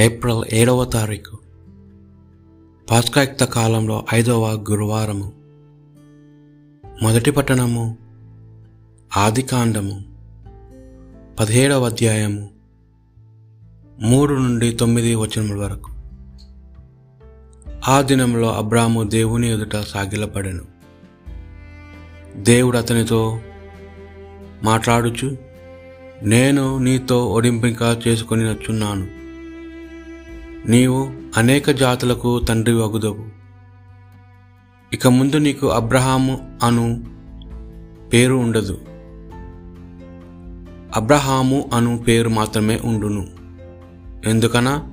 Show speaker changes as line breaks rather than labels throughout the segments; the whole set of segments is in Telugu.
ఏప్రిల్ ఏడవ తారీఖు. పాస్కాయుక్త కాలంలో ఐదవ గురువారము. మొదటి పట్టణము ఆదికాండము పదిహేడవ అధ్యాయము మూడు నుండి తొమ్మిది వచనముల వరకు. ఆ దినంలో అబ్రాము దేవుని ఎదుట సాగిలపడెను. దేవుడు అతనితో మాట్లాడుచు నేను నీతో ఒడింపిక చేసుకొని నచ్చున్నాను నీవు అనేక జాతులకు తండ్రి వగుదవు. ఇక ముందు నీకు అబ్రహాము అను పేరు ఉండదు. అబ్రహాము అను పేరు మాత్రమే ఉండును. ఎందుకనా?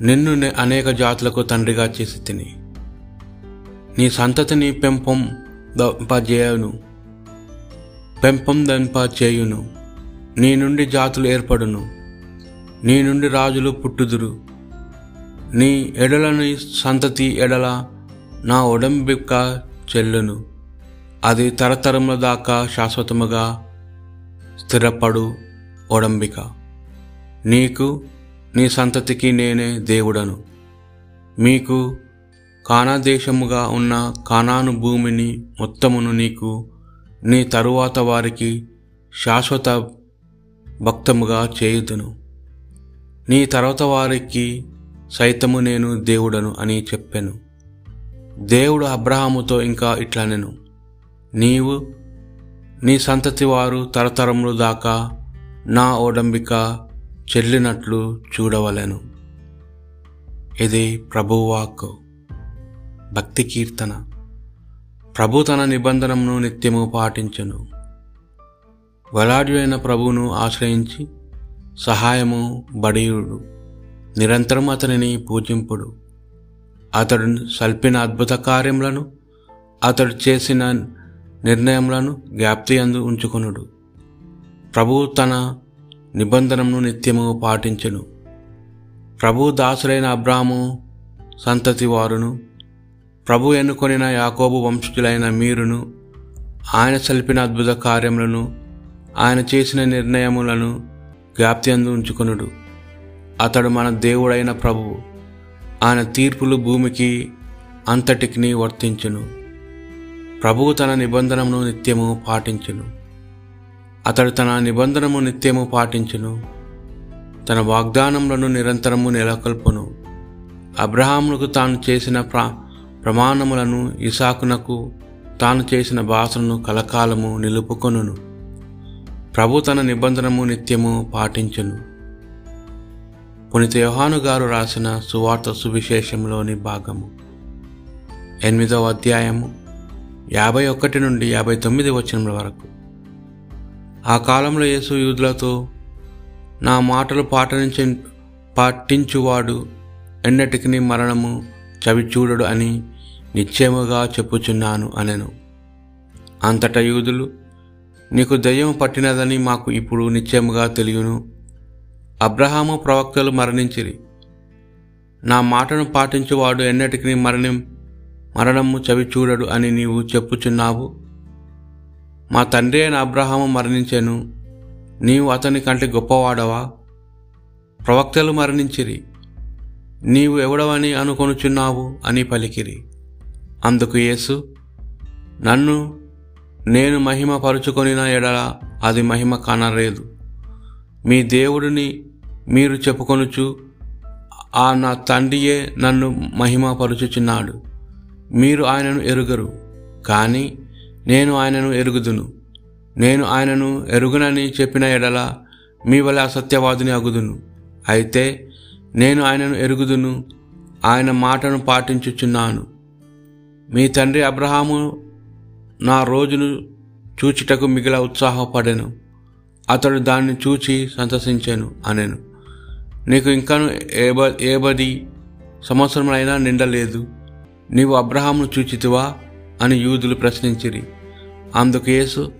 నిన్ను నే- అనేక జాతులకు తండ్రిగా చేసి తిని. నీ సంతతిని పెంపం దంపజేయును. పెంపం దంప చేయును నీ నుండి జాతులు ఏర్పడును. నీ నుండి రాజులు పుట్టుదురు. నీ ఎడలని సంతతి ఎడల నా ఒడంబిక చెల్లును. అది తరతరముల దాకా శాశ్వతముగా స్థిరపడు ఒడంబిక. నీకు నీ సంతతికి నేనే దేవుడను. మీకు కానాదేశముగా ఉన్న కానాను భూమిని మొత్తమును నీకు నీ తరువాత వారికి శాశ్వత భక్తముగా చేయుదును. నీ తర్వాత వారికి సైతము నేను దేవుడను అని చెప్పాను. దేవుడు అబ్రహాముతో ఇంకా ఇట్లనెను. నీవు నీ సంతతి వారు తరతరములు దాకా నా ఓడంబిక చెల్లినట్లు చూడవలెను. ఇది ప్రభువాక్ భక్తి కీర్తన. ప్రభు తన నిబంధనను నిత్యము పాటించను. పాటించును అయిన ప్రభువును ఆశ్రయించి సహాయము బడియుడు. నిరంతరం అతనిని పూజింపుడు. అతడు సల్పిన అద్భుత కార్యములను అతడు చేసిన నిర్ణయములను జ్ఞాప్తి అందు ఉంచుకొనుడు. ప్రభువు తన నిబంధనను నిత్యము పాటించను. ప్రభు దాసులైన అబ్రాము సంతతి వారును ప్రభు ఎన్నుకొనిన యాకోబు వంశజులైన మీరును ఆయన సల్పిన అద్భుత కార్యములను ఆయన చేసిన నిర్ణయములను జ్ఞాప్తి అందు ఉంచుకొనుడు. అతడు మన దేవుడైన ప్రభువు. ఆయన తీర్పులు భూమికి అంతటికి వర్తించును. ప్రభువు తన నిబంధనను నిత్యము పాటించును. అతడు తన నిబంధనము నిత్యము పాటించును. తన వాగ్దానములను నిరంతరము నెలకొల్పును. అబ్రహామునకు తాను చేసిన ప్రా ప్రమాణములను ఇసాకునకు తాను చేసిన భాషను కలకాలము నిలుపుకొనును. ప్రభు తన నిబంధనము నిత్యము పాటించును. పునిత యోహాను గారు రాసిన సువార్త సువిశేషంలోని భాగము. ఎనిమిదవ అధ్యాయము యాభై ఒకటి నుండి యాభై తొమ్మిది వచనముల వరకు. ఆ కాలంలో యేసు యూదులతో నా మాటలు పాటించి పాటించువాడు ఎన్నటికి మరణము చవి చూడడు అని నిశ్చయముగా చెప్పుచున్నాను అనెను. అంతటా యూదులు నీకు దయ్యం పట్టినదని మాకు ఇప్పుడు నిశ్చయముగా తెలియను. అబ్రహాము ప్రవక్తలు మరణించిరి. నా మాటను పాటించువాడు ఎన్నటికి మరణం మరణము చవి చూడడు అని నీవు చెప్పుచున్నావు. మా తండ్రి అయిన అబ్రహాము మరణించెను. నీవు అతని కంటే గొప్పవాడవా? ప్రవక్తలు మరణించిరి. నీవు ఎవడవని అనుకొనుచున్నావు అని పలికిరి. అందుకు యేసు నన్ను నేను మహిమ పరుచుకొనిన ఎడల అది మహిమ కానలేదు మీ దేవుడిని మీరు చెప్పుకొనుచు ఆ నా తండ్రియే నన్ను మహిమ పరుచుచున్నాడు మీరు ఆయనను ఎరుగరు కానీ నేను ఆయనను ఎరుగుదును. నేను ఆయనను ఎరుగునని చెప్పిన ఎడల మీ వల్ల అసత్యవాదుని అగుదును. అయితే నేను ఆయనను ఎరుగుదును ఆయన మాటను పాటించుచున్నాను. మీ తండ్రి అబ్రహాము నా రోజును చూచుటకు మిగిల ఉత్సాహపడెను. అతడు దాన్ని చూచి సంతసించాను అనెను. నీకు ఇంకాను ఏబ ఏబది సంవత్సరములైనా నిండలేదు. నీవు అబ్రహామును చూచితివా అని యూదులు ప్రశ్నించిరి. అందుకు యేసు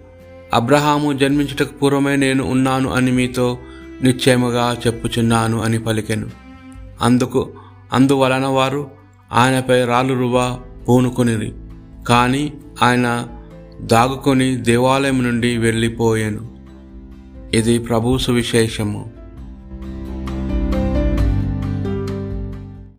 అబ్రహాము జన్మించుటకు పూర్వమే నేను ఉన్నాను అని మీతో నిశ్చయముగా చెప్పుచున్నాను అని పలికెను. అందుకు అందువలన వారు ఆయనపై రాళ్ళు రువా పూనుకొనిరి కానీ ఆయన దాగుకొని దేవాలయం నుండి వెళ్ళిపోయాను. ఇది ప్రభు సువిశేషము.